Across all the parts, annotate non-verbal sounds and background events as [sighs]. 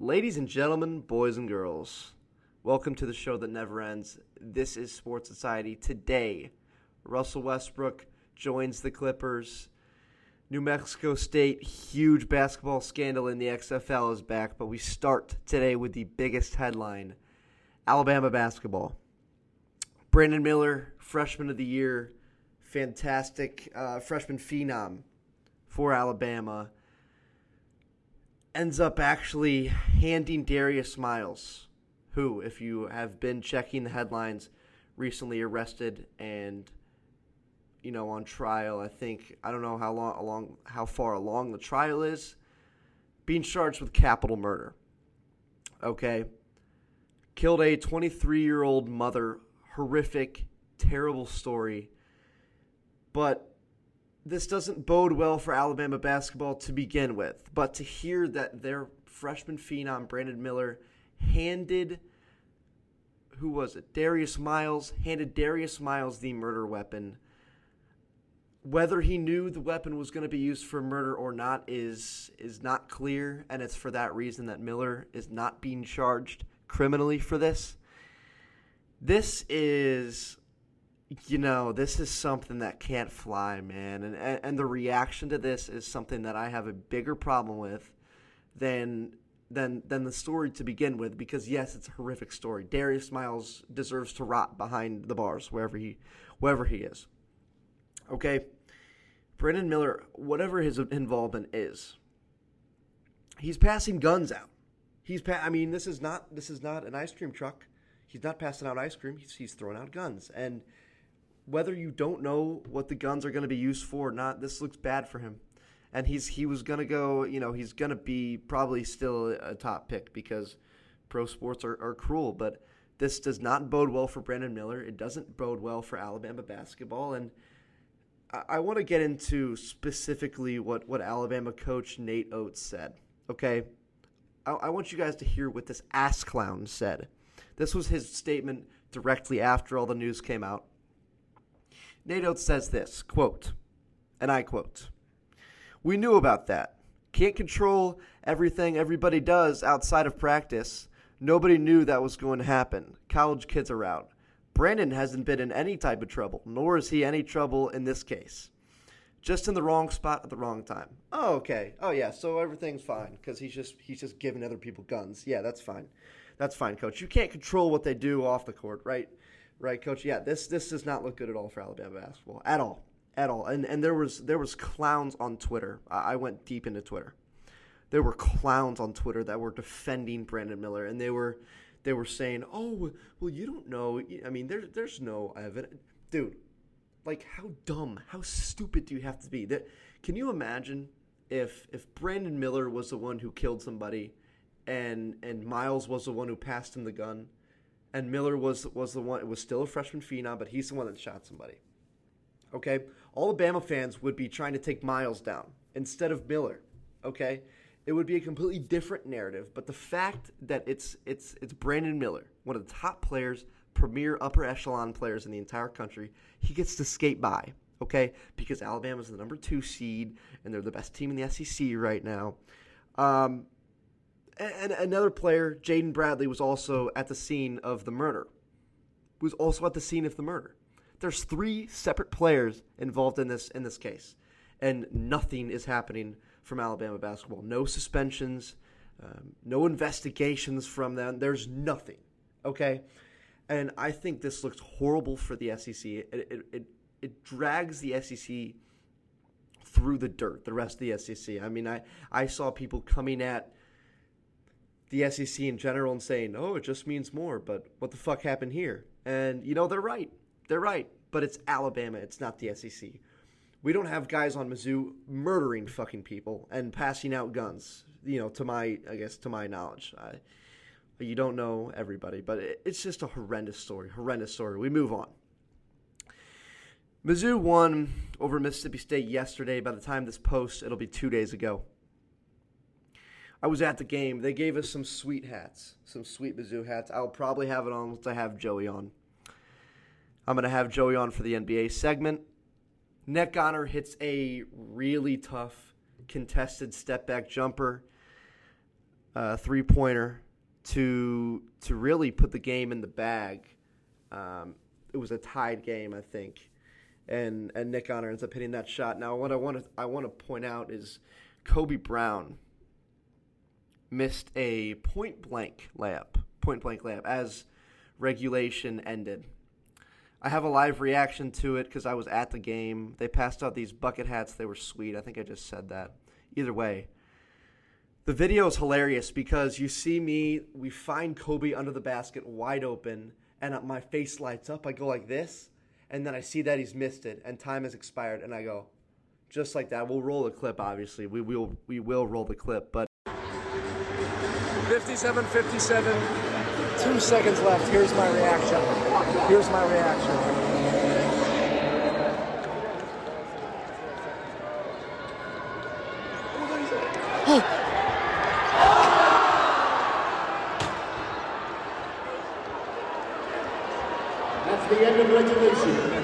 Ladies and gentlemen, boys and girls, welcome to the show that never ends. This is Sports Society. Today, Russell Westbrook joins the Clippers. New Mexico State, huge basketball scandal in the XFL is back, but we start today with the biggest headline Alabama basketball. Brandon Miller, freshman of the year, fantastic uh, freshman phenom for Alabama ends up actually handing Darius Miles, who, if you have been checking the headlines, recently arrested and you know on trial. I think I don't know how long along how far along the trial is, being charged with capital murder. Okay, killed a 23 year old mother. Horrific, terrible story. But this doesn't bode well for Alabama basketball to begin with. But to hear that their freshman phenom, Brandon Miller, handed, who was it? Darius Miles, handed Darius Miles the murder weapon. Whether he knew the weapon was going to be used for murder or not is is not clear, and it's for that reason that Miller is not being charged criminally for this. This is you know, this is something that can't fly, man. And, and, and the reaction to this is something that I have a bigger problem with than than than the story to begin with. Because yes, it's a horrific story. Darius Miles deserves to rot behind the bars wherever he wherever he is. Okay, Brandon Miller, whatever his involvement is, he's passing guns out. He's pa- I mean, this is not this is not an ice cream truck. He's not passing out ice cream. He's, he's throwing out guns and whether you don't know what the guns are going to be used for or not, this looks bad for him. And he's he was going to go, you know, he's going to be probably still a top pick because pro sports are, are cruel. But this does not bode well for Brandon Miller. It doesn't bode well for Alabama basketball. And I, I want to get into specifically what, what Alabama coach Nate Oats said. Okay. I, I want you guys to hear what this ass clown said. This was his statement directly after all the news came out. Nate says this quote, and I quote, We knew about that. Can't control everything everybody does outside of practice. Nobody knew that was going to happen. College kids are out. Brandon hasn't been in any type of trouble, nor is he any trouble in this case. Just in the wrong spot at the wrong time. Oh, okay. Oh, yeah. So everything's fine because he's just he's just giving other people guns. Yeah, that's fine. That's fine, coach. You can't control what they do off the court, right? Right, coach? Yeah, this this does not look good at all for Alabama basketball at all, at all. And and there was there was clowns on Twitter. I went deep into Twitter. There were clowns on Twitter that were defending Brandon Miller, and they were they were saying, "Oh, well, you don't know. I mean, there's there's no evidence, dude. Like, how dumb, how stupid do you have to be? That can you imagine if if Brandon Miller was the one who killed somebody, and and Miles was the one who passed him the gun?" And Miller was was the one. It was still a freshman phenom, but he's the one that shot somebody. Okay, all Bama fans would be trying to take Miles down instead of Miller. Okay, it would be a completely different narrative. But the fact that it's it's it's Brandon Miller, one of the top players, premier upper echelon players in the entire country, he gets to skate by. Okay, because Alabama's the number two seed and they're the best team in the SEC right now. Um, and another player, Jaden Bradley, was also at the scene of the murder. Was also at the scene of the murder. There's three separate players involved in this in this case, and nothing is happening from Alabama basketball. No suspensions, um, no investigations from them. There's nothing. Okay, and I think this looks horrible for the SEC. It it it, it drags the SEC through the dirt. The rest of the SEC. I mean, I I saw people coming at the SEC in general and saying, "Oh, it just means more." But what the fuck happened here? And you know they're right. They're right. But it's Alabama. It's not the SEC. We don't have guys on Mizzou murdering fucking people and passing out guns. You know, to my I guess to my knowledge, I, you don't know everybody, but it, it's just a horrendous story. Horrendous story. We move on. Mizzou won over Mississippi State yesterday. By the time this posts, it'll be two days ago. I was at the game. They gave us some sweet hats, some sweet Mizzou hats. I'll probably have it on once I have Joey on. I'm going to have Joey on for the NBA segment. Nick Honor hits a really tough contested step back jumper. uh, three pointer to to really put the game in the bag. Um, it was a tied game, I think, and and Nick Honor ends up hitting that shot. Now, what I want to I want to point out is Kobe Brown missed a point blank layup, point blank layup as regulation ended. I have a live reaction to it because I was at the game. They passed out these bucket hats. They were sweet. I think I just said that. Either way, the video is hilarious because you see me, we find Kobe under the basket wide open, and my face lights up. I go like this, and then I see that he's missed it, and time has expired, and I go, just like that. We'll roll the clip, obviously. We will, we will roll the clip, but. 57 57, two seconds left. Here's my reaction. Here's my reaction. That's the end of regulation.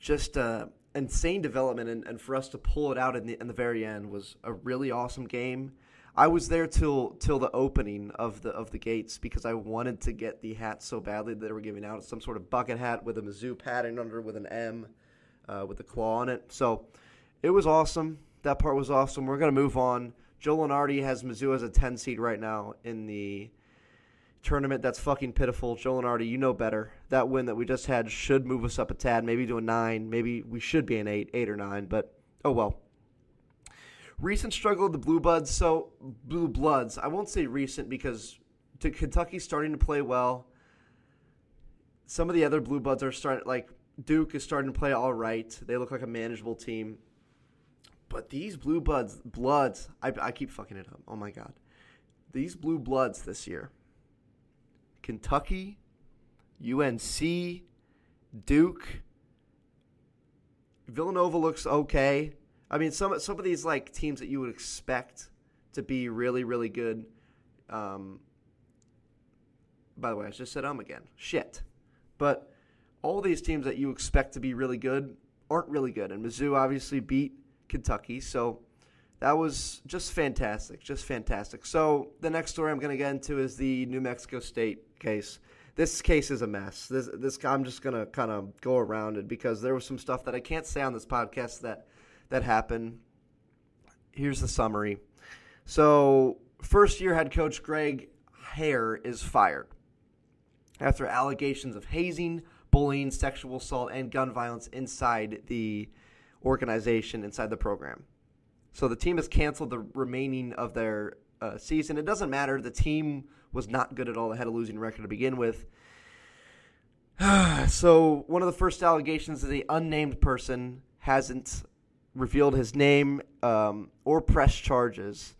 Just uh, insane development, and, and for us to pull it out in the, in the very end was a really awesome game. I was there till till the opening of the of the gates because I wanted to get the hat so badly that they were giving out some sort of bucket hat with a Mizzou pattern under with an M, uh, with a claw on it. So it was awesome. That part was awesome. We're gonna move on. Joe Lunardi has Mizzou as a 10 seed right now in the tournament that's fucking pitiful. Joe Lunardi, you know better. That win that we just had should move us up a tad, maybe to a nine. Maybe we should be an eight, eight or nine, but oh well. Recent struggle of the Blue Buds. So Blue Bloods, I won't say recent because Kentucky's starting to play well. Some of the other Blue Buds are starting, like Duke is starting to play all right. They look like a manageable team. But these Blue Buds, Bloods, I, I keep fucking it up. Oh my god, these Blue Bloods this year Kentucky, UNC, Duke. Villanova looks okay. I mean, some some of these like teams that you would expect to be really really good. Um, by the way, I just said um again. Shit. But all these teams that you expect to be really good aren't really good, and Mizzou obviously beat Kentucky, so that was just fantastic, just fantastic. So the next story I'm going to get into is the New Mexico State case. This case is a mess. This this I'm just to kind of go around it because there was some stuff that I can't say on this podcast that that happened. Here's the summary. So first year head coach Greg Hare is fired after allegations of hazing, bullying, sexual assault, and gun violence inside the organization, inside the program. So the team has canceled the remaining of their uh, season. It doesn't matter. The team was not good at all. They had a losing record to begin with. [sighs] so one of the first allegations is the unnamed person hasn't revealed his name um, or pressed charges.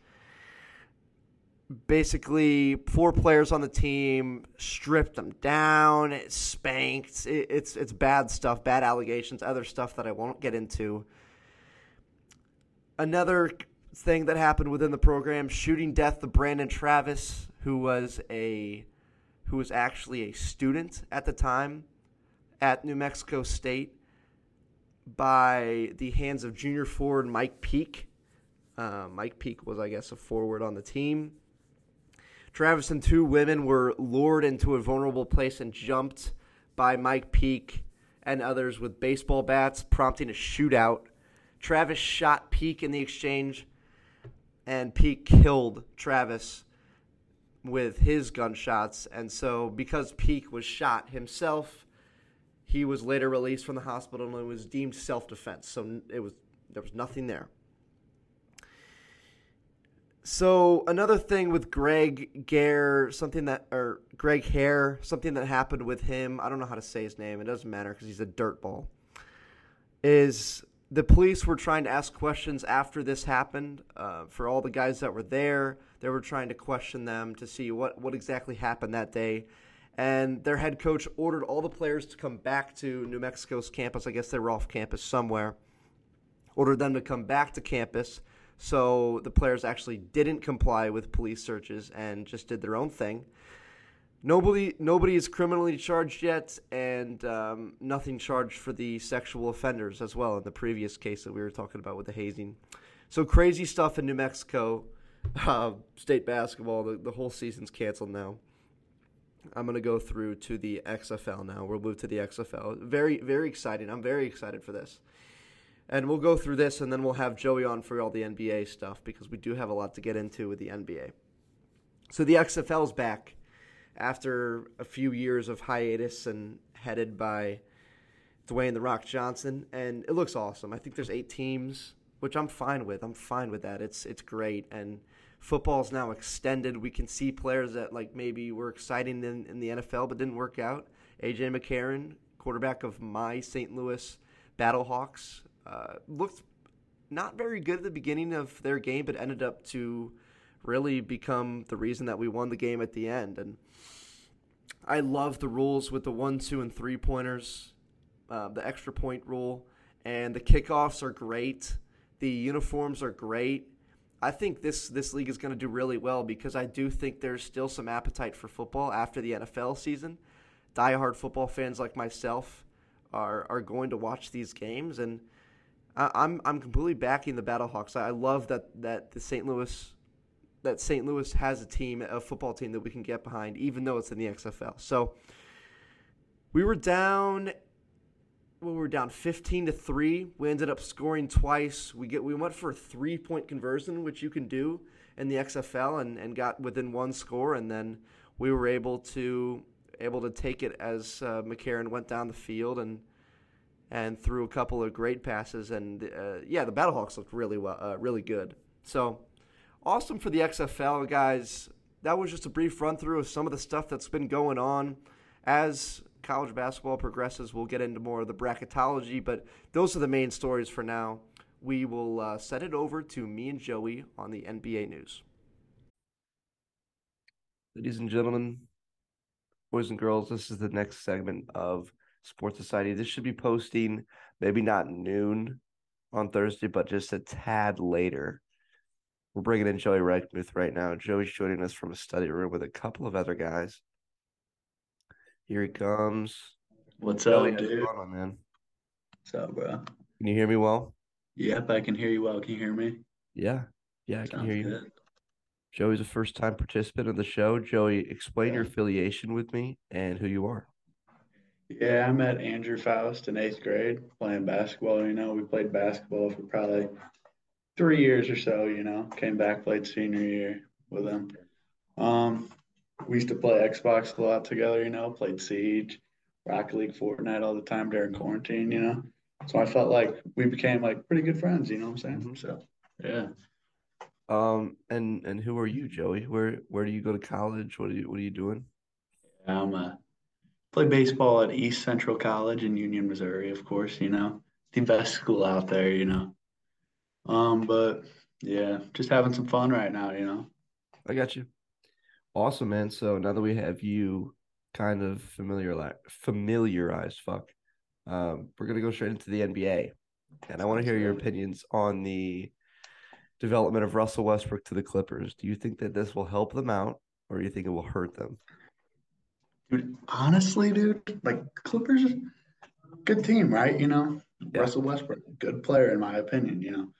Basically, four players on the team stripped them down, spanked. It, it's it's bad stuff, bad allegations, other stuff that I won't get into. Another thing that happened within the program: shooting death of Brandon Travis, who was a who was actually a student at the time at New Mexico State by the hands of junior forward Mike Peake. Uh, Mike Peake was, I guess, a forward on the team. Travis and two women were lured into a vulnerable place and jumped by Mike Peake and others with baseball bats, prompting a shootout. Travis shot Peake in the exchange, and Peake killed Travis with his gunshots. And so, because Peake was shot himself, he was later released from the hospital and it was deemed self-defense. So it was there was nothing there. So another thing with Greg Gare, something that or Greg Hare, something that happened with him. I don't know how to say his name. It doesn't matter because he's a dirtball. Is the police were trying to ask questions after this happened uh, for all the guys that were there. They were trying to question them to see what, what exactly happened that day. And their head coach ordered all the players to come back to New Mexico's campus. I guess they were off campus somewhere. Ordered them to come back to campus. So the players actually didn't comply with police searches and just did their own thing. Nobody, nobody is criminally charged yet, and um, nothing charged for the sexual offenders as well in the previous case that we were talking about with the hazing. So crazy stuff in New Mexico. Uh, state basketball, the, the whole season's canceled now. I'm going to go through to the XFL now. We'll move to the XFL. Very, very exciting. I'm very excited for this. And we'll go through this and then we'll have Joey on for all the NBA stuff because we do have a lot to get into with the NBA. So the XFL is back after a few years of hiatus and headed by Dwayne the Rock Johnson, and it looks awesome. I think there's eight teams, which I'm fine with. I'm fine with that. It's it's great, and football's now extended. We can see players that like maybe were exciting in, in the NFL but didn't work out. AJ McCarron, quarterback of my St. Louis Battlehawks, uh, looked not very good at the beginning of their game, but ended up to really become the reason that we won the game at the end. And I love the rules with the one, two, and three pointers, uh, the extra point rule, and the kickoffs are great. The uniforms are great. I think this this league is going to do really well because I do think there's still some appetite for football after the NFL season. Diehard football fans like myself are are going to watch these games, and I, I'm I'm completely backing the Battlehawks. I love that that the St. Louis that St. Louis has a team, a football team that we can get behind, even though it's in the XFL. So we were down. Well, we were down 15 to three. We ended up scoring twice. We get we went for a three point conversion, which you can do in the XFL, and, and got within one score, and then we were able to able to take it as uh, McCarron went down the field and and threw a couple of great passes, and uh, yeah, the Battlehawks looked really well, uh, really good. So awesome for the XFL, guys. That was just a brief run through of some of the stuff that's been going on. As college basketball progresses, we'll get into more of the bracketology, but those are the main stories for now. We will uh, set it over to me and Joey on the NBA news. Ladies and gentlemen, boys and girls, this is the next segment of Sports Society. This should be posting maybe not noon on Thursday, but just a tad later we're bringing in Joey Reichmuth right now. Joey's joining us from a study room with a couple of other guys. Here he comes. What's up, dude? on, man? What's up, bro? Can you hear me well? Yep, I can hear you well. Can you hear me? Yeah. Yeah, I can Sounds hear you. good. Joey's a first time participant of the show. Joey, explain your affiliation with me and who you are. Yeah, I met Andrew Faust in eighth grade playing basketball. You know, we played basketball for probably three years or so. You know, came back, played senior year with him. Um, we used to play Xbox a lot together. You know, played Siege, Rocket League, Fortnite all the time during quarantine. You know, so I felt like we became like pretty good friends. You know what I'm saying? Mhm. So, yeah. Um and and who are you, Joey? Where where do you go to college? What are you what are you doing? I'm uh, play baseball at East Central College in Union, Missouri, of course, you know, the best school out there, you know. Um, but yeah, just having some fun right now, you know. I got you. Awesome, man. So now that we have you kind of familiar familiarized, fuck, um, we're gonna go straight into the NBA, and I want to hear your opinions on the development of Russell Westbrook to the Clippers. Do you think that this will help them out, or do you think it will hurt them? Dude, honestly, dude, like Clippers, good team, right? You know, Yeah. Russell Westbrook, good player in my opinion, you know.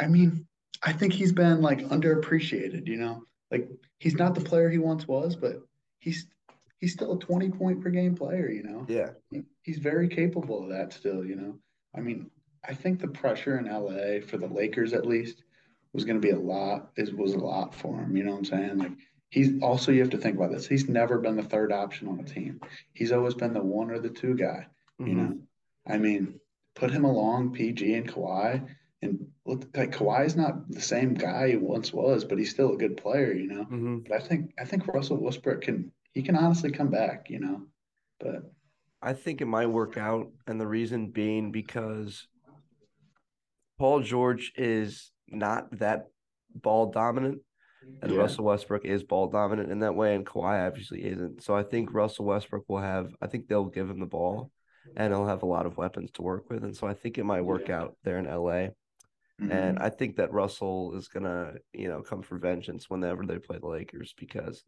I mean, I think he's been like underappreciated, you know. Like he's not the player he once was, but he's he's still a 20 point per game player, you know. Yeah, He- He's very capable of that still, you know. I mean, I think the pressure in LA for the Lakers at least was going to be a lot. It was a lot for him, you know what I'm saying? Like he's also you have to think about this. He's never been the third option on a team. He's always been the one or the two guy, you Mhm. know. I mean, put him along PG and Kawhi and look like Kawhi's not the same guy he once was, but he's still a good player, you know. Mhm. But I think I think Russell Westbrook can he can honestly come back, you know. But I think it might work out, and the reason being because Paul George is not that ball dominant, and Yeah. Russell Westbrook is ball dominant in that way, and Kawhi obviously isn't. So I think Russell Westbrook will have. I think they'll give him the ball, and he'll have a lot of weapons to work with, and so I think it might work Yeah. out there in LA. And I think that Russell is gonna, you know, come for vengeance whenever they play the Lakers because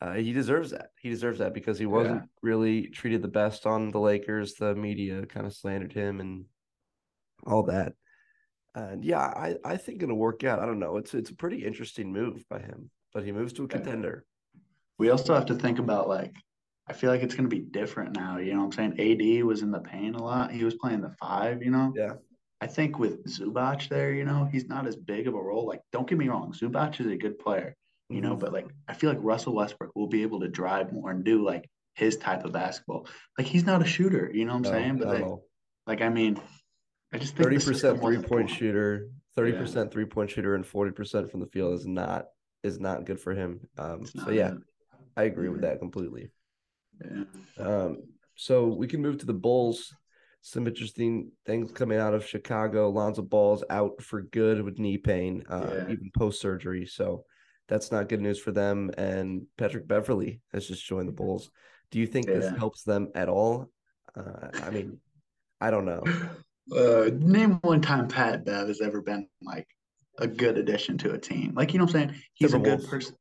uh, he deserves that. He deserves that because he wasn't Yeah. really treated the best on the Lakers. The media kind of slandered him and all that. And yeah, I, I think it'll work out. I don't know. It's it's a pretty interesting move by him, but he moves to a contender. We also have to think about like I feel like it's going to be different now. You know what I'm saying? AD was in the paint a lot. He was playing the five, you know? Yeah. I think with Zubac there, you know, he's not as big of a role. Like, don't get me wrong, Zubac is a good player, you know, but like, I feel like Russell Westbrook will be able to drive more and do like his type of basketball. Like, he's not a shooter, you know what I'm No, saying? But at like, like, I mean, I just think thirty percent three point shooter, thirty percent three point shooter, and forty percent from the field is not is not good for him. Um, so yeah. I agree with that completely. Yeah. Um, so we can move to the Bulls. Some interesting things coming out of Chicago. Lonzo Ball's out for good with knee pain, uh, Yeah. even post surgery. So that's not good news for them. And Patrick Beverley has just joined the Bulls. Do you think this helps them at all? Uh, I mean, I don't know. [sighs] Uh, name one time Pat Bev has ever been like a good addition to a team. Like, you know what I'm saying? He's a good person.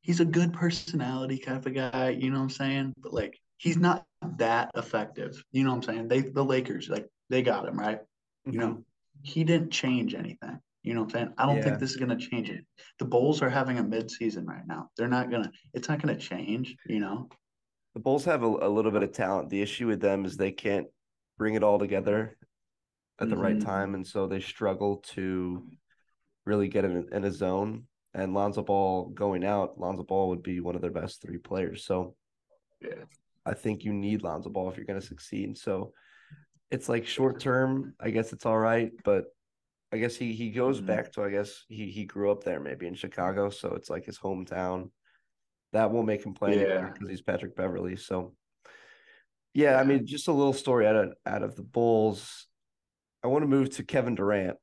He's a good personality kind of a guy, you know what I'm saying? But like, he's not that effective. You know what I'm saying? They, the Lakers, like, they got him, right? You know, he didn't change anything. You know what I'm saying? I don't Yeah. think this is going to change it. The Bulls are having a midseason right now. They're not going to, it's not going to change, you know? The Bulls have a, a little bit of talent. The issue with them is they can't bring it all together at the right Mhm. time, and so they struggle to really get in, in a zone. And Lonzo Ball going out, Lonzo Ball would be one of their best three players. So Yeah. I think you need Lonzo Ball if you're going to succeed. So it's like short term, I guess it's all right, but I guess he he goes Mhm. back to I guess he he grew up there maybe in Chicago, so it's like his hometown. That won't make him play anymore Yeah. because he's Patrick Beverley. So yeah, I mean, just a little story out of out of the Bulls. I want to move to Kevin Durant.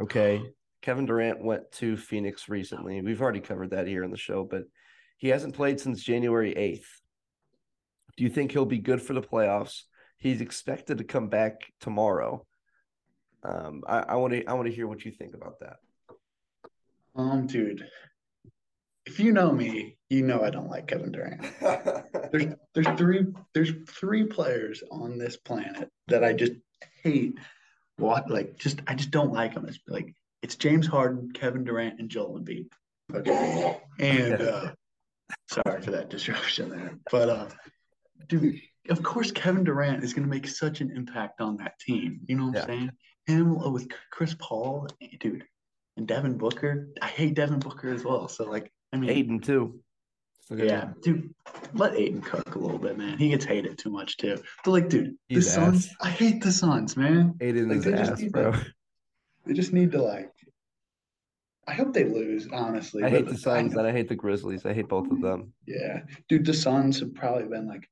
Okay. [sighs] Kevin Durant went to Phoenix recently. We've already covered that here in the show, but he hasn't played since January 8th. Do you think he'll be good for the playoffs? He's expected to come back tomorrow. Um, I, want to I want to hear what you think about that. Um, dude, if you know me, you know I don't like Kevin Durant. [laughs] There's there's three there's three players on this planet that I just hate. What like just I just don't like them. It's like it's James Harden, Kevin Durant, and Joel Embiid. Okay, and [laughs] uh, sorry for that disruption there, but uh, dude, of course Kevin Durant is going to make such an impact on that team. You know what Yeah. I'm saying? Him with Chris Paul, dude, and Devin Booker. I hate Devin Booker as well. So like, I mean, Ayton too. Yeah, dude, let Ayton cook a little bit, man. He gets hated too much too. But like, dude, the Suns. I hate the Suns, man. Ayton Like, is they just ass, need bro. to- They just need to like. I hope they lose, honestly. I hate the Suns and I hate the Grizzlies. I hate both of them. yeah, dude, the Suns have probably been like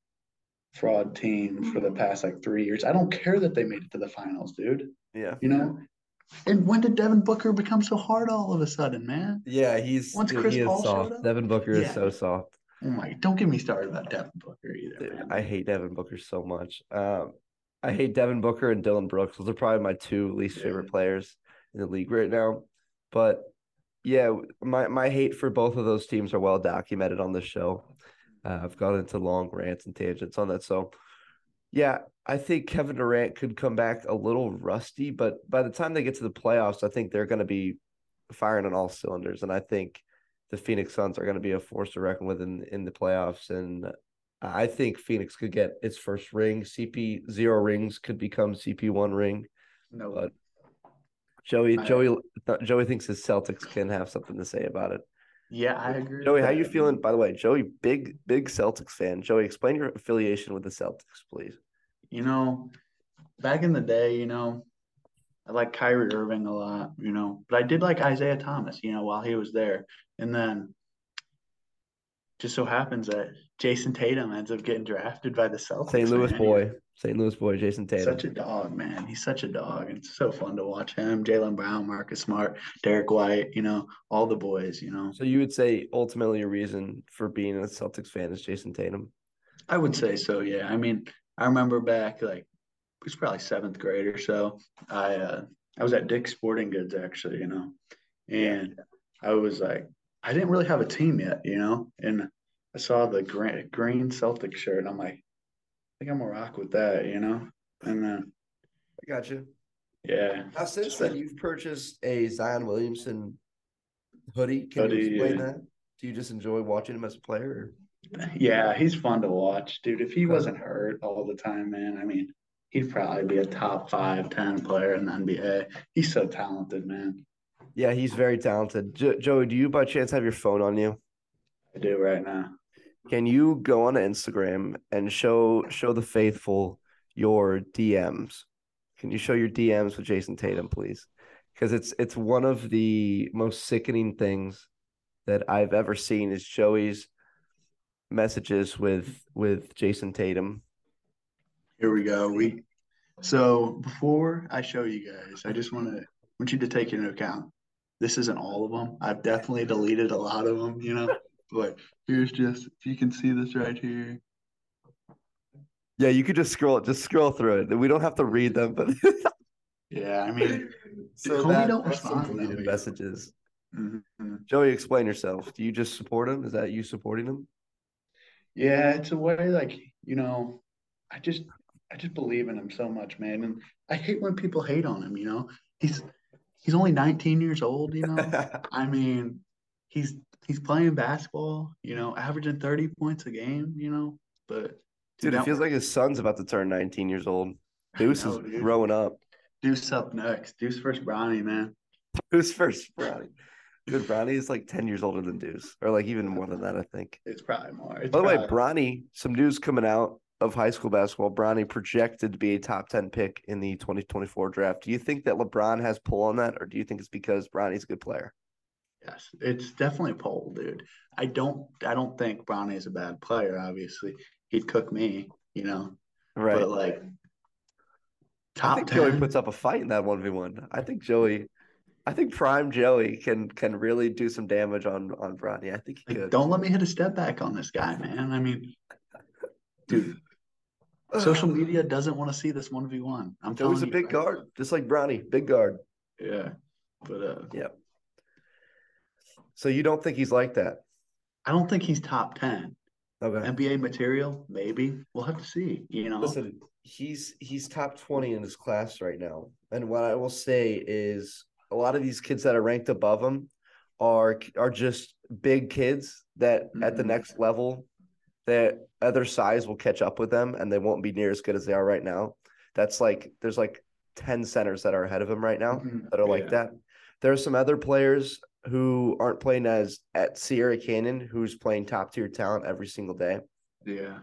fraud team for the past like three years. I don't care that they made it to the finals, dude. Yeah. You know. And when did Devin Booker become so hard all of a sudden, man? Yeah, he's Once Chris he is Paul showed soft. up? Devin Booker is so soft. Oh my! Don't get me started about Devin Booker either, Dude. I hate Devin Booker so much. Um, I hate Devin Booker and Dillon Brooks. Those are probably my two least Yeah. favorite players in the league right now. But yeah, my my hate for both of those teams are well documented on this show. Uh, I've gone into long rants and tangents on that. So yeah, I think Kevin Durant could come back a little rusty, but by the time they get to the playoffs, I think they're going to be firing on all cylinders. And I think the Phoenix Suns are going to be a force to reckon with in, in the playoffs. And I think Phoenix could get its first ring. CP zero rings could become CP one ring. no, but- Joey, Joey, Joey thinks his Celtics can have something to say about it. Yeah, I agree. Joey, how you feeling? By the way, Joey, big big Celtics fan. Joey, explain your affiliation with the Celtics, please. You know, back in the day, you know, I like Kyrie Irving a lot, you know, but I did like Isaiah Thomas, you know, while he was there. And then just so happens that Jayson Tatum ends up getting drafted by the Celtics. St. Louis man. boy, St. Louis boy, Jayson Tatum. Such a dog, man. He's such a dog. And it's so fun to watch him. Jaylen Brown, Marcus Smart, Derrick White, you know, all the boys, you know. So you would say ultimately your reason for being a Celtics fan is Jayson Tatum. I would say so, yeah. I mean, I remember back like it was probably seventh grade or so. I uh I was at Dick's Sporting Goods actually, you know, and I was like, I didn't really have a team yet, you know, and I saw the green, green Celtic shirt, and I'm like, think I'm gonna rock with that, you know, and then I got you. Yeah. Now, since then, you've purchased a Zion Williamson hoodie. Can Hoodie, you explain yeah. that? Do you just enjoy watching him as a player? Or? Yeah, he's fun to watch, dude. If he wasn't hurt all the time, man, I mean, he'd probably be a top five, ten player in the NBA. He's so talented, man. Yeah, he's very talented. Jo- Joey, do you by chance have your phone on you? I do right now. Can you go on Instagram and show show the faithful your DMs? Can you show your DMs with Jayson Tatum, please? Because it's it's one of the most sickening things that I've ever seen is Joey's messages with with Jayson Tatum. Here we go. We so before I show you guys, I just want to want you to take into account. This isn't all of them. I've definitely deleted a lot of them, you know. But here's just if you can see this right here. Yeah, you could just scroll just scroll through it. We don't have to read them, but [laughs] Yeah, I mean, so homie that- don't that's some respond, though, deleted yeah. messages. mhm. Joey, explain yourself. Do you just support him? Is that you supporting him? Yeah, it's a way like, you know, I just I just believe in him so much, man. And I hate when people hate on him, you know. He's he's only 19 years old, you know. [laughs] I mean, he's he's playing basketball, you know, averaging 30 points a game, you know. But Dude, it feels like his son's about to turn 19 years old. Deuce know, is dude. growing up. Deuce up next. Deuce first brownie, man. Who's first, brownie. Dude, Bronny is like 10 years older than Deuce, or like even more than that, I think. It's probably more. It's By the way, Bronny, some news coming out of high school basketball. Bronny projected to be a top 10 pick in the 2024 draft. Do you think that LeBron has pull on that, or do you think it's because Bronny's a good player? Yes, it's definitely a Pole, dude. I don't I don't think Bronny is a bad player, obviously. He'd cook me, you know. Right. But like top I think Joey puts up a fight in that 1v1. I think Joey, I think prime Joey can can really do some damage on on Bronny. I think he Like, could. don't let me hit a step back on this guy, man. I mean, [laughs] dude, social media doesn't want to see this 1v1. I'm telling Joey's a big right guard, just like Bronny, big guard. Yeah. But uh Yep. So you don't think he's like that? I don't think he's top 10. Okay. NBA material, maybe. We'll have to see, you know. Listen, he's he's top 20 in his class right now. And what I will say is a lot of these kids that are ranked above him are are just big kids that at the Mhm. next level that other size will catch up with them and they won't be near as good as they are right now. That's like there's like 10 centers that are ahead of him right now Mhm. that are like Yeah. that. There are some other players who aren't playing as at Sierra Canyon who's playing top tier talent every single day. Yeah.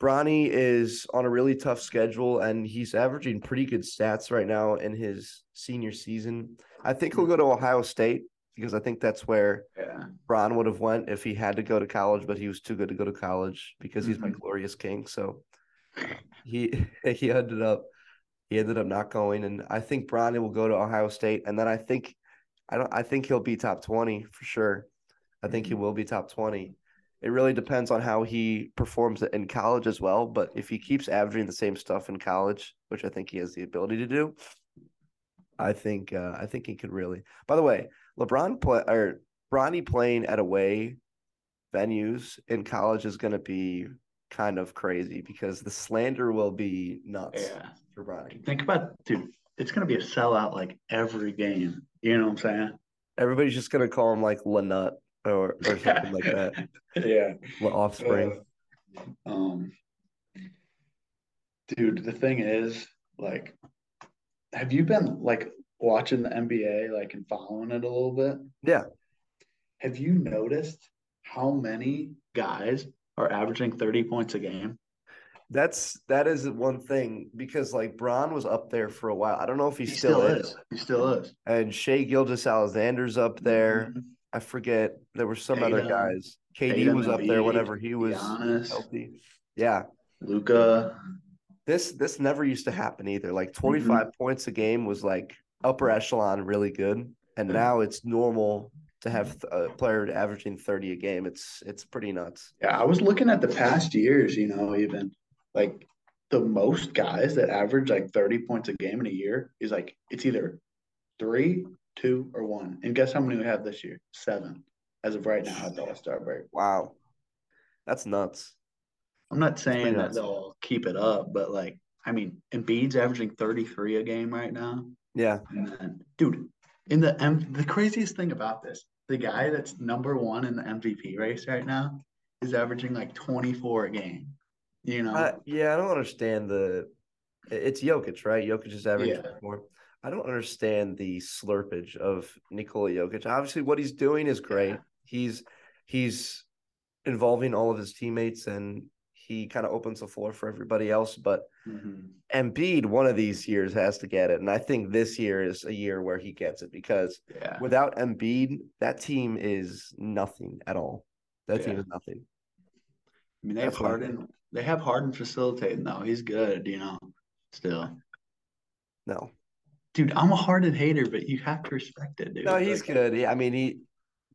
Bronny is on a really tough schedule and he's averaging pretty good stats right now in his senior season. I think he'll go to Ohio State because I think that's where Yeah. Bron would have went if he had to go to college, but he was too good to go to college because he's my Mhm. glorious king. So he [laughs] he ended up he ended up not going, and I think Bronny will go to Ohio State, and then I think I don't I think he'll be top twenty for sure. I think he Mhm. will be top twenty. It really depends on how he performs in college as well. But if he keeps averaging the same stuff in college, which I think he has the ability to do, I think uh, I think he could really. By the way, LeBron play or Bronny playing at away venues in college is going to be kind of crazy because the slander will be nuts Yeah. for Bronny. Think about dude, it's gonna be a sellout like every game. You know what I'm saying? Everybody's just to call him like Lanut or or something like that. [laughs] Yeah. La Offspring. Um, dude, the thing is, like, have you been like watching the NBA, like, and following it a little bit? Yeah. Have you noticed how many guys are averaging 30 points a game? That's that is one thing because like Bron was up there for a while. I don't know if he, He still, is. He still is. And Shai Gilgeous Alexander's up there. Mhm. I forget there were some other guys. KD Tatum, was up there whenever he was Giannis, healthy. Yeah. Luka. This this never used to happen either. Like Mm-hmm. 25 points a game was like upper echelon really good. And now it's normal to have a player averaging 30 a game. It's it's pretty nuts. Yeah, I was looking at the past years, you know, even like the most guys that average like 30 points a game in a year is like it's either three, two, or one. And guess how many we have this year? Seven as of right now at the All Star break. Wow. That's nuts. I'm not saying that they'll keep it up, but like I mean, Embiid's averaging 33 a game right now. Yeah. And then, dude, in the M, the craziest thing about this, the guy that's number one in the MVP race right now is averaging like 24 a game. You know, Uh, yeah, I don't understand the. It's Jokic, right? Jokic is averaging Yeah. more. I don't understand the slurpage of Nikola Jokic. Obviously, what he's doing is great. Yeah. He's he's involving all of his teammates, and he kind of opens the floor for everybody else. But Mhm. Embiid, one of these years, has to get it, and I think this year is a year where he gets it because yeah, without Embiid, that team is nothing at all. That team is nothing. I mean, they have That's I Harden. They have Harden facilitating though. He's good, you know. Still, No, dude, I'm a Harden hater, but you have to respect it, dude. No, he's Like, good. Yeah, I mean he,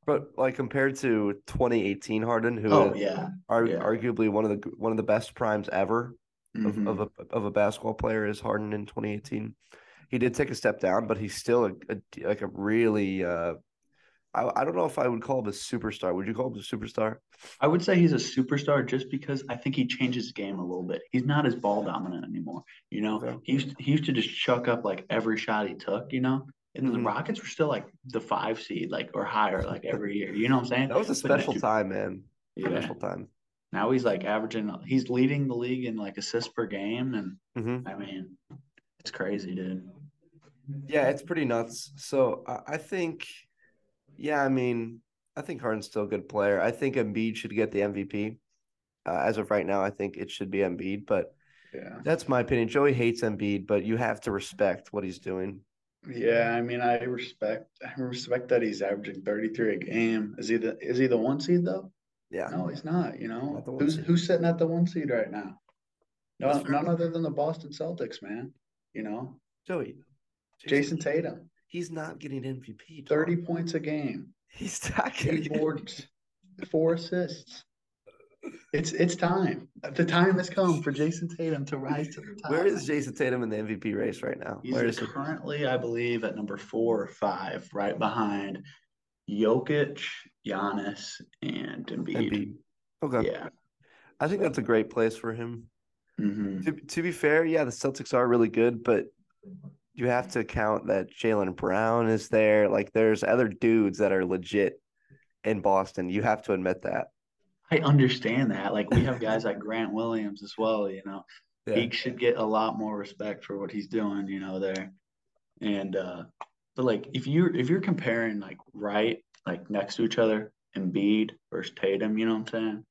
but like compared to 2018 Harden, who Oh yeah, yeah. arguably one of the one of the best primes ever of, Mhm. of a of a basketball player is Harden in 2018. He did take a step down, but he's still a, a like a really. Uh, I I don't know if I would call him a superstar. Would you call him a superstar? I would say he's a superstar just because I think he changed his game a little bit. He's not as ball dominant anymore. You know, Okay. he used he used to just chuck up like every shot he took. You know, and the Mhm. Rockets were still like the five seed, like or higher, like every year. You know what I'm saying? That was a special time, man. Yeah. Special time. Now he's like averaging. He's leading the league in like assists per game, and hmm I mean, it's crazy, dude. Yeah, it's pretty nuts. So I, I think, yeah, I mean, I think Harden's still a good player. I think Embiid should get the MVP. Uh, as of right now, I think it should be Embiid, but Yeah. that's my opinion. Joey hates Embiid, but you have to respect what he's doing. Yeah, I mean, I respect I respect that he's averaging 33 a game. Is he the is he the one seed though? Yeah. No, he's not. You know, Not who's seed. who's sitting at the one seed right now? No, none other than the Boston Celtics, man. You know, Joey. Jayson Tatum, He's not getting MVP. dog. 30 points a game, He's not eight getting boards, [laughs] four assists. It's it's time. The time has come for Jayson Tatum to rise to the top. Where is Jayson Tatum in the MVP race right now? He's Where is he? currently, I believe, at number four or five, right behind Jokic, Giannis, and Embiid. Embiid. Okay. Yeah. I think that's a great place for him. hmm To, to be fair, yeah, the Celtics are really good, but you have to count that Jaylen Brown is there. Like, there's other dudes that are legit in Boston. You have to admit that. I understand that. Like we have guys like Grant Williams as well. You know, Yeah. he should get a lot more respect for what he's doing. You know, there, and uh, but like if you're if you're comparing like right like next to each other, Embiid versus Tatum, you know what I'm saying?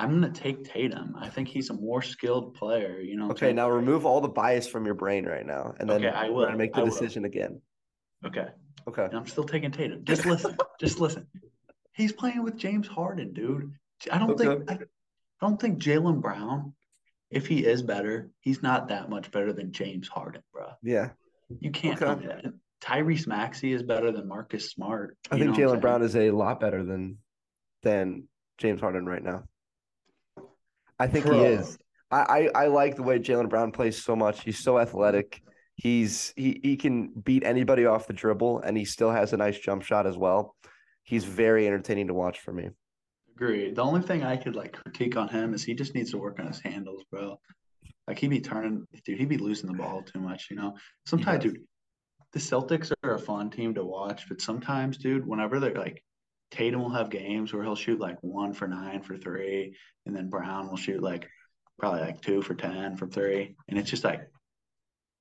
I'm gonna take Tatum. I think he's a more skilled player. You know. Okay, now remove all the bias from your brain right now, and then Okay, I will. make the I will. decision again. Okay. Okay. And I'm still taking Tatum. Just listen. just listen. He's playing with James Harden, dude. I don't think Okay. I, I don't think Jaylen Brown, if he is better, he's not that much better than James Harden, bro. Yeah, You can't Okay. that. Tyrese Maxey is better than Marcus Smart. I think know what I'm Jaylen Brown is a lot better than than James Harden right now. I think he is. I, I I like the way Jaylen Brown plays so much. He's so athletic. He's he he can beat anybody off the dribble, and he still has a nice jump shot as well. He's very entertaining to watch for me. Agreed. The only thing I could like critique on him is he just needs to work on his handles, bro. Like he'd be turning, dude. He'd be losing the ball too much, you know. Sometimes, dude, the Celtics are a fun team to watch, but sometimes, dude, whenever they're like, Tatum will have games where he'll shoot like one for nine for three, and then Brown will shoot like probably like two for ten from three, and it's just like,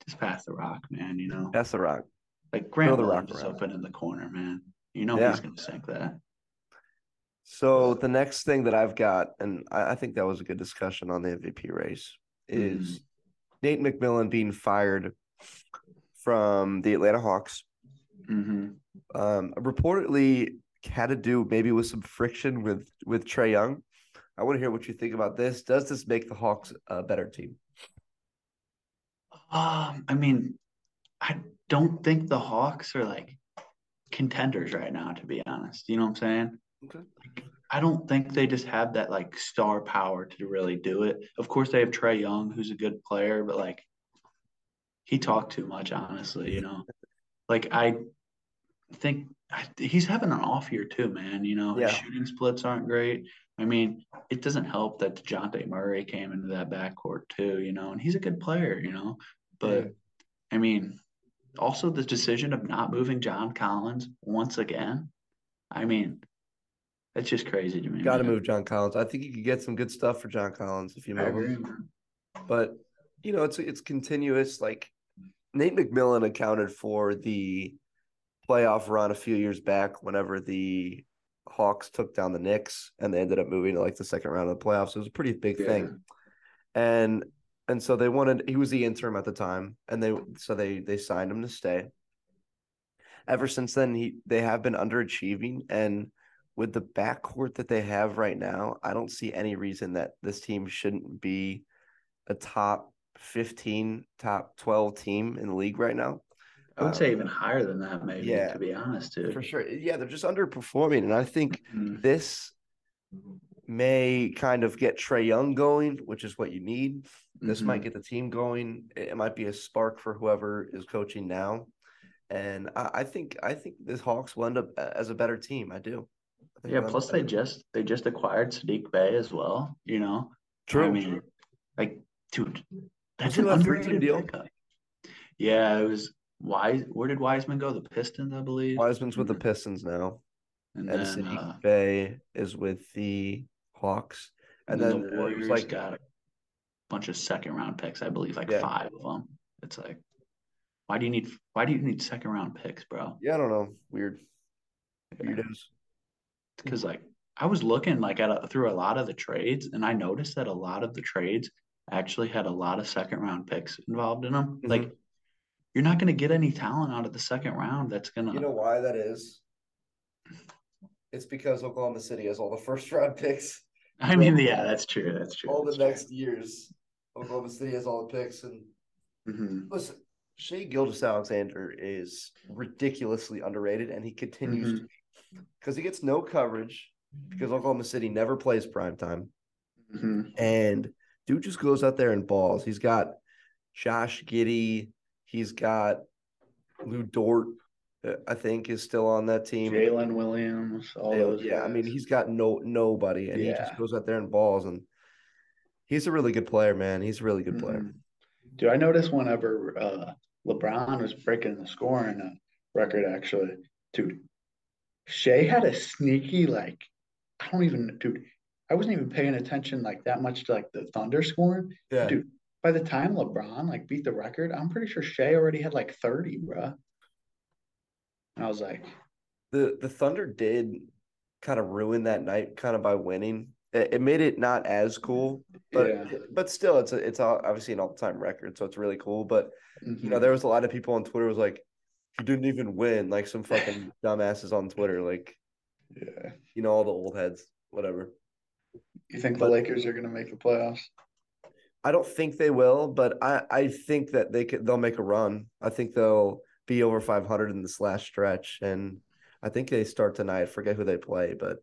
just pass the rock, man. You know, That's the rock. like Grant the rock is open in the corner, man. You know Yeah. he's gonna sink that. So the next thing that I've got, and I, I think that was a good discussion on the MVP race, is Nate McMillan being fired from the Atlanta Hawks. hmm Um, reportedly had to do maybe with some friction with with Trae Young. I want to hear what you think about this. Does this make the Hawks a better team? Um, I mean, I don't think the Hawks are like contenders right now, to be honest. You know what I'm saying? Okay. Like, I don't think they just have that like star power to really do it. Of course, they have Trae Young, who's a good player, but like he talked too much, honestly. You know, like I, think he's having an off year too, man. You know, his shooting splits aren't great. I mean, it doesn't help that Dejounte Murray came into that backcourt too, you know, and he's a good player, you know. But Yeah. I mean, also the decision of not moving John Collins once again. I mean, that's just crazy to me. Got to move John Collins. I think you could get some good stuff for John Collins if you move him. But you know, it's it's continuous. Like Nate McMillan accounted for the playoff run a few years back whenever the Hawks took down the Knicks and they ended up moving to like the second round of the playoffs. It was a pretty big Yeah. thing. And and so they wanted he was the interim at the time and they so they they signed him to stay. Ever since then he they have been underachieving and with the backcourt that they have right now, I don't see any reason that this team shouldn't be a top 15, top 12 team in the league right now. I would Uh, say even higher than that, maybe, yeah. to be honest, dude. For sure. Yeah, they're just underperforming. And I think Mhm. this may kind of get Trae Young going, which is what you need. This might Mhm. get the team going. It might be a spark for whoever is coaching now. And I, I think I think this Hawks will end up as a better team. I do. I Yeah, they'll end up plus they just they just acquired Saddiq Bey as well, you know. True. I mean, like, dude, that's Wasn't an it a three-team underrated deal? pickup. Yeah, it was Wise. Where did Wiseman go? The Pistons, I believe. Wiseman's with the Mhm. Pistons now. and and then uh, Bey is with the Hawks. and And then, then the Warriors like got a bunch of second round picks, I believe, like Yeah. five of them. It's like, why do you need why do you need second round picks, bro? yeah, I don't know, weird, weirdos. Because like I was looking like at a, through a lot of the trades, and I noticed that a lot of the trades actually had a lot of second round picks involved in them. Mhm. Like, you're not going to get any talent out of the second round. That's gonna. You know why that is? It's because Oklahoma City has all the first [laughs] round picks. I mean, yeah, that's true. That's true. All the true. next years, Oklahoma City has all the picks. And Mhm. listen, Shai Gilgeous Alexander is ridiculously underrated, and he continues Mhm. to be because he gets no coverage because Oklahoma City never plays prime time. Mhm. And dude just goes out there and balls. He's got Josh Giddey. He's got Lu Dort, uh, I think, is still on that team. Jalen Williams, all Yeah, those. yeah, I mean, he's got no nobody, and he just goes out there and balls. And he's a really good player, man. He's a really good player. Mhm. Dude, I noticed whenever uh, LeBron was breaking the scoring uh, record, actually, dude, Shai had a sneaky like, I don't even, dude, I wasn't even paying attention like that much to like the Thunder scoring. Yeah, Dude, by the time LeBron like beat the record, I'm pretty sure Shai already had like 30, bro. And I was like, the the Thunder did kind of ruin that night, kind of by winning. It, it made it not as cool, but yeah. but still, it's a, it's obviously an all time record, so it's really cool. But you know, Mhm. there was a lot of people on Twitter was like, he didn't even win, like some fucking [laughs] dumbasses on Twitter, like yeah. you know, all the old heads, whatever. You think But- the Lakers are gonna make the playoffs? I don't think they will, but I, I think that they could they'll make a run. I think they'll be over 500 in this last stretch, and I think they start tonight. I forget who they play, but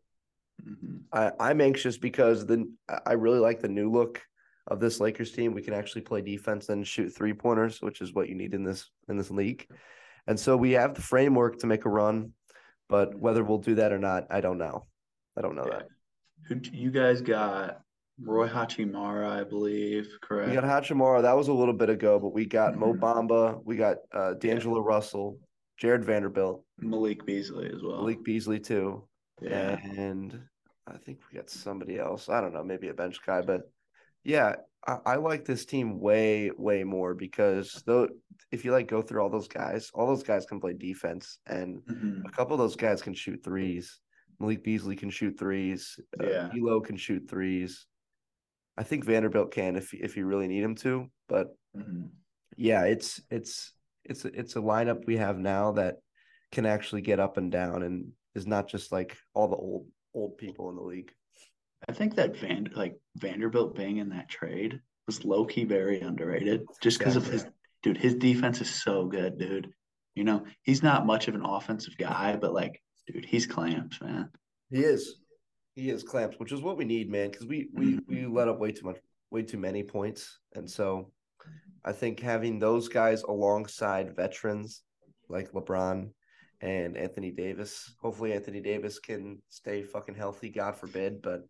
Mhm. I, I'm anxious because the I- I really like the new look of this Lakers team. We can actually play defense and shoot three pointers, which is what you need in this in this league. And so we have the framework to make a run, but whether we'll do that or not, I don't know. I don't know Yeah. that. Who you guys got? Roy Hachimura, I believe, correct? We got Hachimura. That was a little bit ago, but we got Mo Mhm. Bamba. We got uh, D'Angelo Russell, Jarred Vanderbilt, Malik Beasley as well. Malik Beasley too, yeah. and I think we got somebody else. I don't know, maybe a bench guy, but yeah, I, I like this team way, way more because though if you like go through all those guys, all those guys can play defense, and Mhm. a couple of those guys can shoot threes. Malik Beasley can shoot threes. Uh, Yeah. D'Lo can shoot threes. I think Vanderbilt can if if you really need him to, but Mhm. yeah, it's it's it's a, it's a lineup we have now that can actually get up and down and is not just like all the old old people in the league. I think that Van like Vanderbilt being in that trade was low key very underrated just because of Yeah. his dude. His defense is so good, dude. You know, he's not much of an offensive guy, but like, dude, he's clamps, man. He is, he is clamps, which is what we need, man, because we we we let up way too much, way too many points, and so I think having those guys alongside veterans like LeBron and Anthony Davis. Hopefully, Anthony Davis can stay fucking healthy. God forbid, but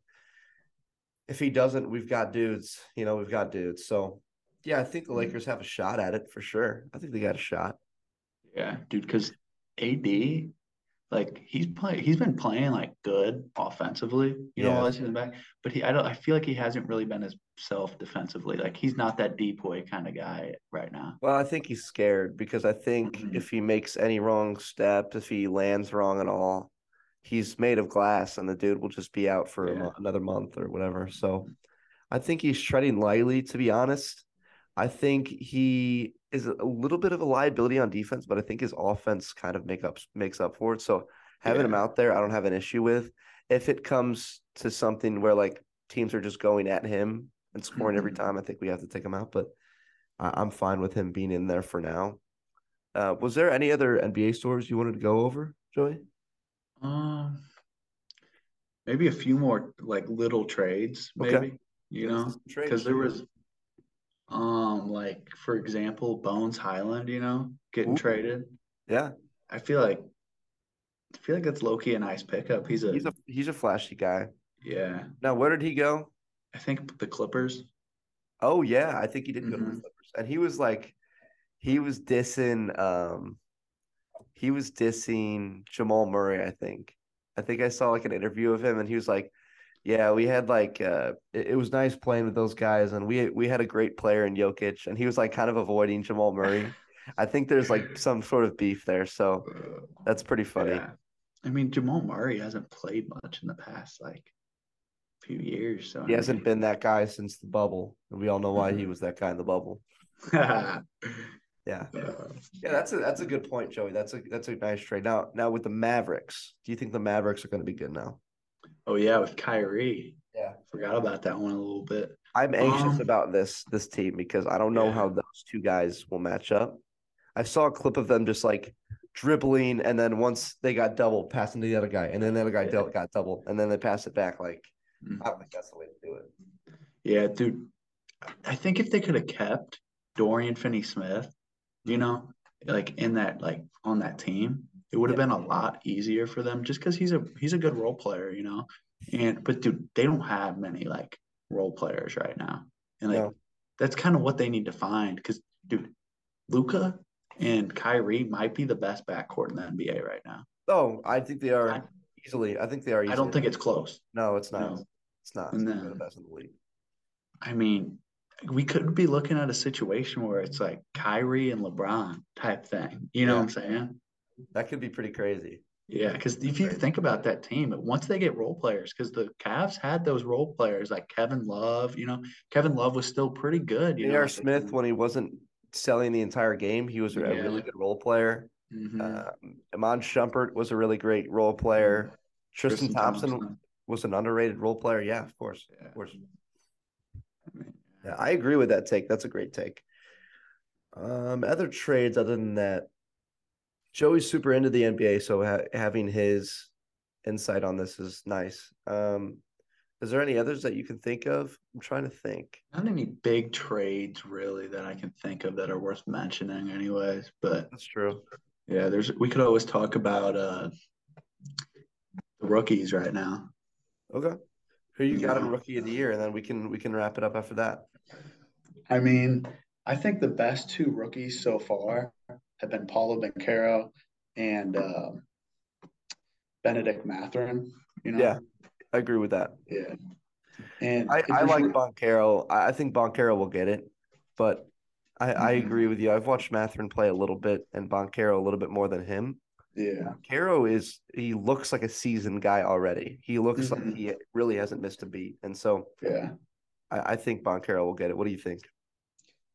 if he doesn't, we've got dudes. You know, we've got dudes. So yeah, I think the Mhm. Lakers have a shot at it for sure. I think they got a shot. Yeah, dude, because AD, like he's play he's been playing like good offensively, you know, Yeah. while he's back. But he I don't I feel like he hasn't really been himself defensively. Like he's not that DPOY kind of guy right now. Well, I think he's scared because I think Mhm. if he makes any wrong step, if he lands wrong at all, he's made of glass, and the dude will just be out for Yeah. mo- another month or whatever. So, I think he's treading lightly. To be honest, I think he is a little bit of a liability on defense, but I think his offense kind of make up makes up for it. So, having him out there, I don't have an issue with. If it comes to something where like teams are just going at him and scoring every Mhm. time, I think we have to take him out. But I- I'm fine with him being in there for now. Uh, was there any other NBA stores you wanted to go over, Joey? Um, maybe a few more like little trades, Okay. maybe, you Give us know, because there was, um, like for example, Bones Hyland, you know, getting Ooh. traded. Yeah, I feel like, I feel like that's Loki key a nice pickup. He's a, he's a he's a flashy guy. yeah, Now, where did he go? I think the Clippers. Oh yeah, I think he did go to the Mhm. Clippers, and he was like, he was dissing, um, he was dissing Jamal Murray. I think, I think I saw like an interview of him, and he was like, "Yeah, we had like, uh, it, it was nice playing with those guys, and we we had a great player in Jokic, and he was like kind of avoiding Jamal Murray. I think there's like [laughs] some sort of beef there, so that's pretty funny. Yeah. I mean, Jamal Murray hasn't played much in the past like few years, so He hasn't been that guy since the bubble, and we all know why he Mhm. was that guy in the bubble. [laughs] yeah. Yeah. Yeah, that's a that's a good point, Joey. That's a that's a nice trade. Now, now with the Mavericks, do you think the Mavericks are going to be good now? Oh yeah, with Kyrie. Yeah. Forgot about that one a little bit. I'm anxious Um, about this this team because I don't know how those two guys will match up. I saw a clip of them just like dribbling, and then once they got double, passing to the other guy, and then the other guy Yeah. dealt, got double, and then they pass it back. Like Mhm. I don't think that's the way to do it. Yeah, dude. I think if they could have kept Dorian Finney Smith, you know, like in that like on that team, it would have been a lot easier for them just because he's a he's a good role player, you know. And but dude, they don't have many like role players right now. And like No. that's kind of what they need to find. Cause dude, Luka and Kyrie might be the best backcourt in the NBA right now. Oh, I think they are I- easily. I think they are. Easily. I don't think it's close. No, it's not. No. It's not. They're the best in the league. I mean, we could be looking at a situation where it's like Kyrie and LeBron type thing. You know Yeah. what I'm saying? That could be pretty crazy. Yeah, because if you think about that team, once they get role players, because the Cavs had those role players like Kevin Love, you know, Kevin Love was still pretty good. You know, J.R. at the Smith, when he wasn't selling the entire game, he was a Yeah. really good role player. Mhm. Um, Iman Shumpert was a really great role player. Tristan, Thompson, Thompson. was an underrated role player. Yeah, of course, Yeah. of course. I Yeah, I agree with that take. That's a great take. Um, other trades other than that, Joey's super into the NBA, so ha- having his insight on this is nice. Um, is there any others that you can think of? I'm trying to think. Not any big trades really that I can think of that are worth mentioning, anyways. But That's true. yeah, there's we could always talk about uh the rookies right now. Okay. Who you got in rookie of the year, and then we can we can wrap it up after that. I mean, I think the best two rookies so far have been Paolo Banchero and um Bennedict Mathurin. You know, Yeah. I agree with that. yeah. And I, I like Banchero. I I think Banchero will get it, but I, I Mhm. agree with you. I've watched Matherin play a little bit and Banchero a little bit more than him. yeah, Caro is he looks like a seasoned guy already. He looks Mhm. like he really hasn't missed a beat, and so yeah, I, I think Banchero will get it. What do you think?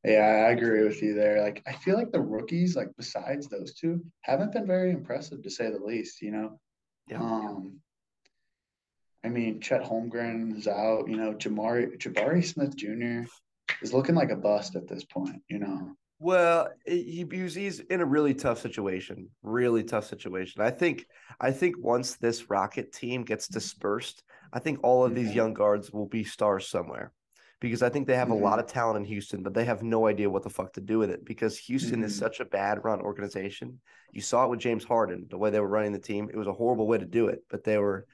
Yeah. I agree with you there. Like, I feel like the rookies, like besides those two, haven't been very impressive to say the least. You know, Yeah. um, I mean, Chet Holmgren is out. You know, Jamari Jabari Smith Jr. is looking like a bust at this point. You know, Well, he he's, he's in a really tough situation. Really tough situation. I think I think once this Rocket team gets dispersed, I think all of these young guards will be stars somewhere. Because I think they have a lot of talent in Houston, but they have no idea what the fuck to do with it because Houston is Mhm. such a bad run organization. You saw it with James Harden, the way they were running the team. It was a horrible way to do it, but they were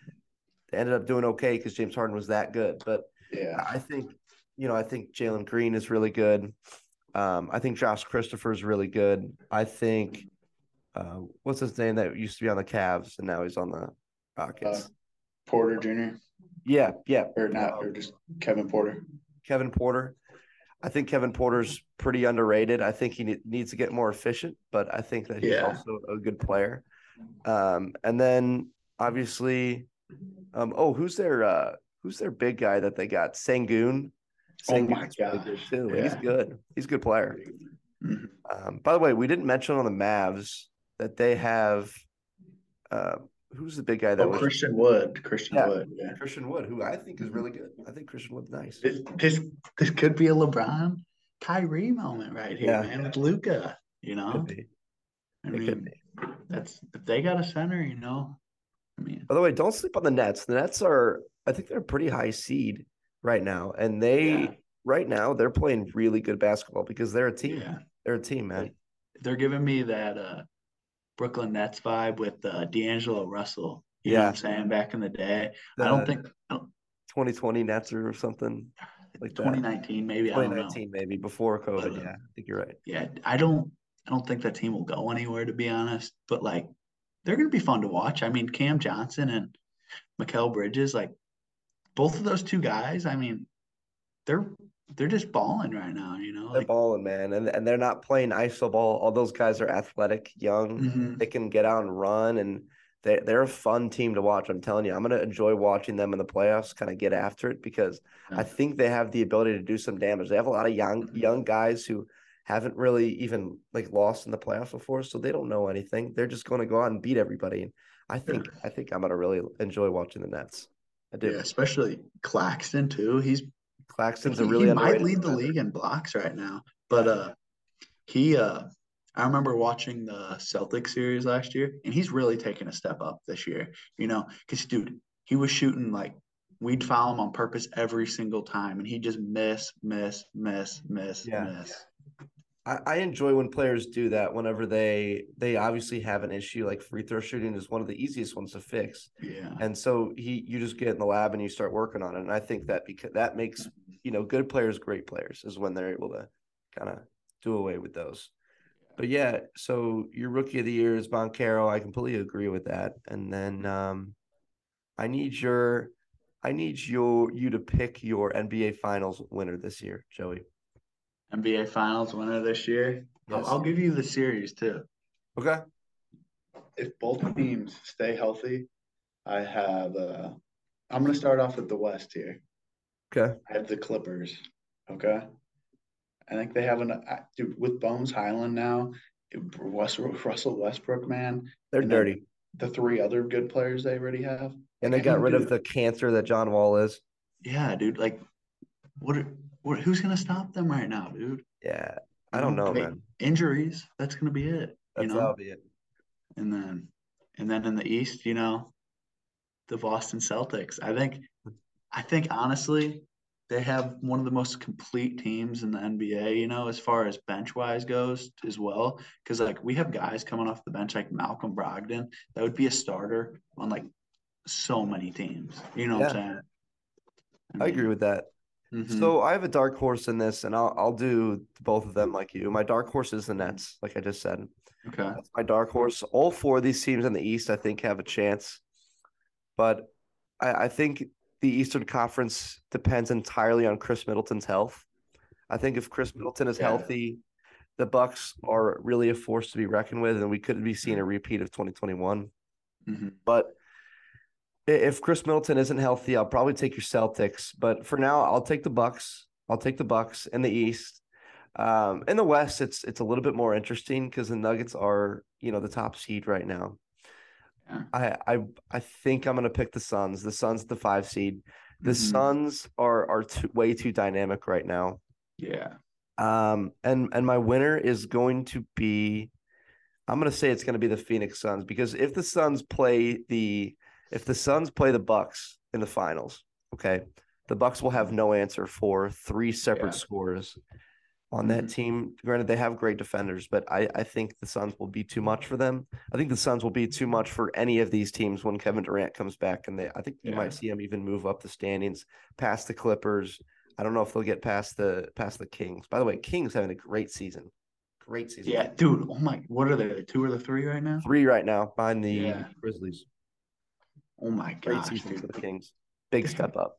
they ended up doing okay because James Harden was that good. But Yeah. I think, you know, I think Jalen Green is really good. Um, I think Josh Christopher is really good. I think, uh, what's his name that used to be on the Cavs and now he's on the Rockets? Porter Jr. yeah, yeah. or not, or just Kevin Porter. Kevin Porter. I think Kevin Porter's pretty underrated. I think he ne- needs to get more efficient, but I think that he's Yeah. also a good player. Um, and then obviously, um, oh, who's their uh, who's their big guy that they got? Sengun. Oh my Sengun's really good too. He's good. He's a good player. Mhm. Um, by the way, we didn't mention on the Mavs that they have uh, who's the big guy that Oh, was Christian Wood. Christian Yeah. Wood. Yeah. Christian Wood, who I think is really good. I think Christian Wood's nice. This, this this could be a LeBron Kyrie moment right here, Yeah. man, with Luka. You know, Could be. I It mean, could be. that's if they got a center, you know. I mean, By the way, don't sleep on the Nets. The Nets are, I think they're a pretty high seed right now, and they Yeah. right now they're playing really good basketball because they're a team. yeah, They're a team, man. they're giving me that uh Brooklyn Nets vibe with uh, D'Angelo Russell. You know Yeah. what I'm saying? Back in the day, I don't think I don't, 2020 Nets or something like that. 2019 maybe. I don't know. 2019 maybe before COVID. But, uh, yeah, I think you're right. Yeah, I don't I don't think that team will go anywhere to be honest. But like they're gonna be fun to watch. I mean, Cam Johnson and Mikal Bridges, like both of those two guys, I mean, they're they're just balling right now, you know. They're Like, balling, man, and and they're not playing iso ball. All those guys are athletic, young. Mhm. They can get out and run, and they they're a fun team to watch. I'm telling you, I'm gonna enjoy watching them in the playoffs. Kind of get after it because Yeah. I think they have the ability to do some damage. They have a lot of young Mhm. young guys who haven't really even like lost in the playoffs before, so they don't know anything. They're just going to go out and beat everybody. And I think I think I'm gonna really enjoy watching the Nets. I do. yeah, especially Claxton too. He's Claxton's he, a really he might underrated lead the league in blocks right now. But uh he uh I remember watching the Celtics series last year, and he's really taken a step up this year. You know, because dude, he was shooting like we'd foul him on purpose every single time, and he just miss, miss, miss, miss, Yeah. miss. I, I enjoy when players do that whenever they they obviously have an issue like free throw shooting is one of the easiest ones to fix. Yeah, And so he you just get in the lab and you start working on it. And I think that because that makes you know good players great players is when they're able to kind of do away with those. But yeah, so your rookie of the year is Banchero. I completely agree with that. And then um I need your I need your you to pick your NBA finals winner this year, Joey. NBA Finals winner this year. I'll, I'll give you the series too. Okay. If both teams stay healthy, I have. uh I'm going to start off with the West here. Okay. I have the Clippers. Okay. I think they have an I- dude with Bones Hyland now. West, Russell Westbrook, man. They're dirty. The three other good players they already have. And they got rid of the cancer that John Wall is. Yeah, dude. Like, what? Are, Who's gonna stop them right now, dude? Yeah. I don't know, man. Injuries. That's gonna be it. That's you know. that'll be it. And then, and then in the East, you know, the Boston Celtics. I think, I think honestly, they have one of the most complete teams in the NBA. You know, as far as bench wise goes as well, because like we have guys coming off the bench like Malcolm Brogdon that would be a starter on like so many teams. You know what I'm saying? I agree with that. Mhm. So I have a dark horse in this, and I'll I'll do both of them like you. My dark horse is the Nets, like I just said. okay. That's my dark horse. All four of these teams in the East, I think, have a chance. But I, I think the Eastern Conference depends entirely on Khris Middleton's health. I think if Khris Middleton is Yeah. healthy, the Bucks are really a force to be reckoned with, and we could be seeing a repeat of 2021. Mhm. But if Khris Middleton isn't healthy, I'll probably take your Celtics. But for now, I'll take the Bucks. I'll take the Bucks in the East. Um, in the West, it's it's a little bit more interesting because the Nuggets are you know the top seed right now. Yeah. I I I think I'm gonna pick the Suns. The Suns, the five seed. The Mhm. Suns are are too, way too dynamic right now. Yeah. Um, and and my winner is going to be, I'm gonna say it's gonna be the Phoenix Suns because if the Suns play the if the Suns play the Bucks in the finals, okay, the Bucks will have no answer for three separate Yeah. scores on that Mhm. team. Granted, they have great defenders, but I, I think the Suns will be too much for them. I think the Suns will be too much for any of these teams when Kevin Durant comes back, and they I think you Yeah. might see them even move up the standings past the Clippers. I don't know if they'll get past the past the Kings. By the way, Kings having a great season, great season. Yeah, dude. Oh my, what are they? The two or the three right now? three right now behind the Yeah. Grizzlies. Oh my Great gosh, season dude. for the Kings. Big step up.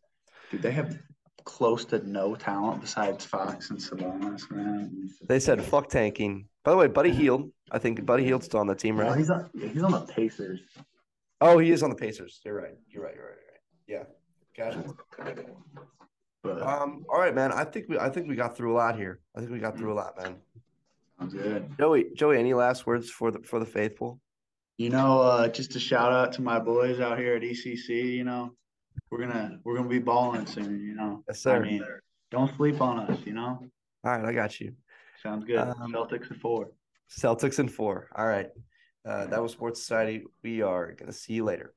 Dude, they have close to no talent besides Fox and Sabonis, man. They said fuck tanking. By the way, Buddy Hield. I think Buddy Hield's still on the team, right? he's on. He's on the Pacers. Oh, he is on the Pacers. You're right. You're right. You're right. You're right. Yeah. Gotcha. But Um. All right, man. I think we. I think we got through a lot here. I think we got through a lot, man. sounds good. Joey. Joey. Any last words for the for the faithful? You know, uh, just a shout out to my boys out here at ECC. You know, we're gonna we're gonna be balling soon. You know, Yes, I mean, don't sleep on us. You know, All right, I got you. sounds good. Um, Celtics at four. Celtics and four. All right. Uh, that was Sports Society. We are gonna see you later.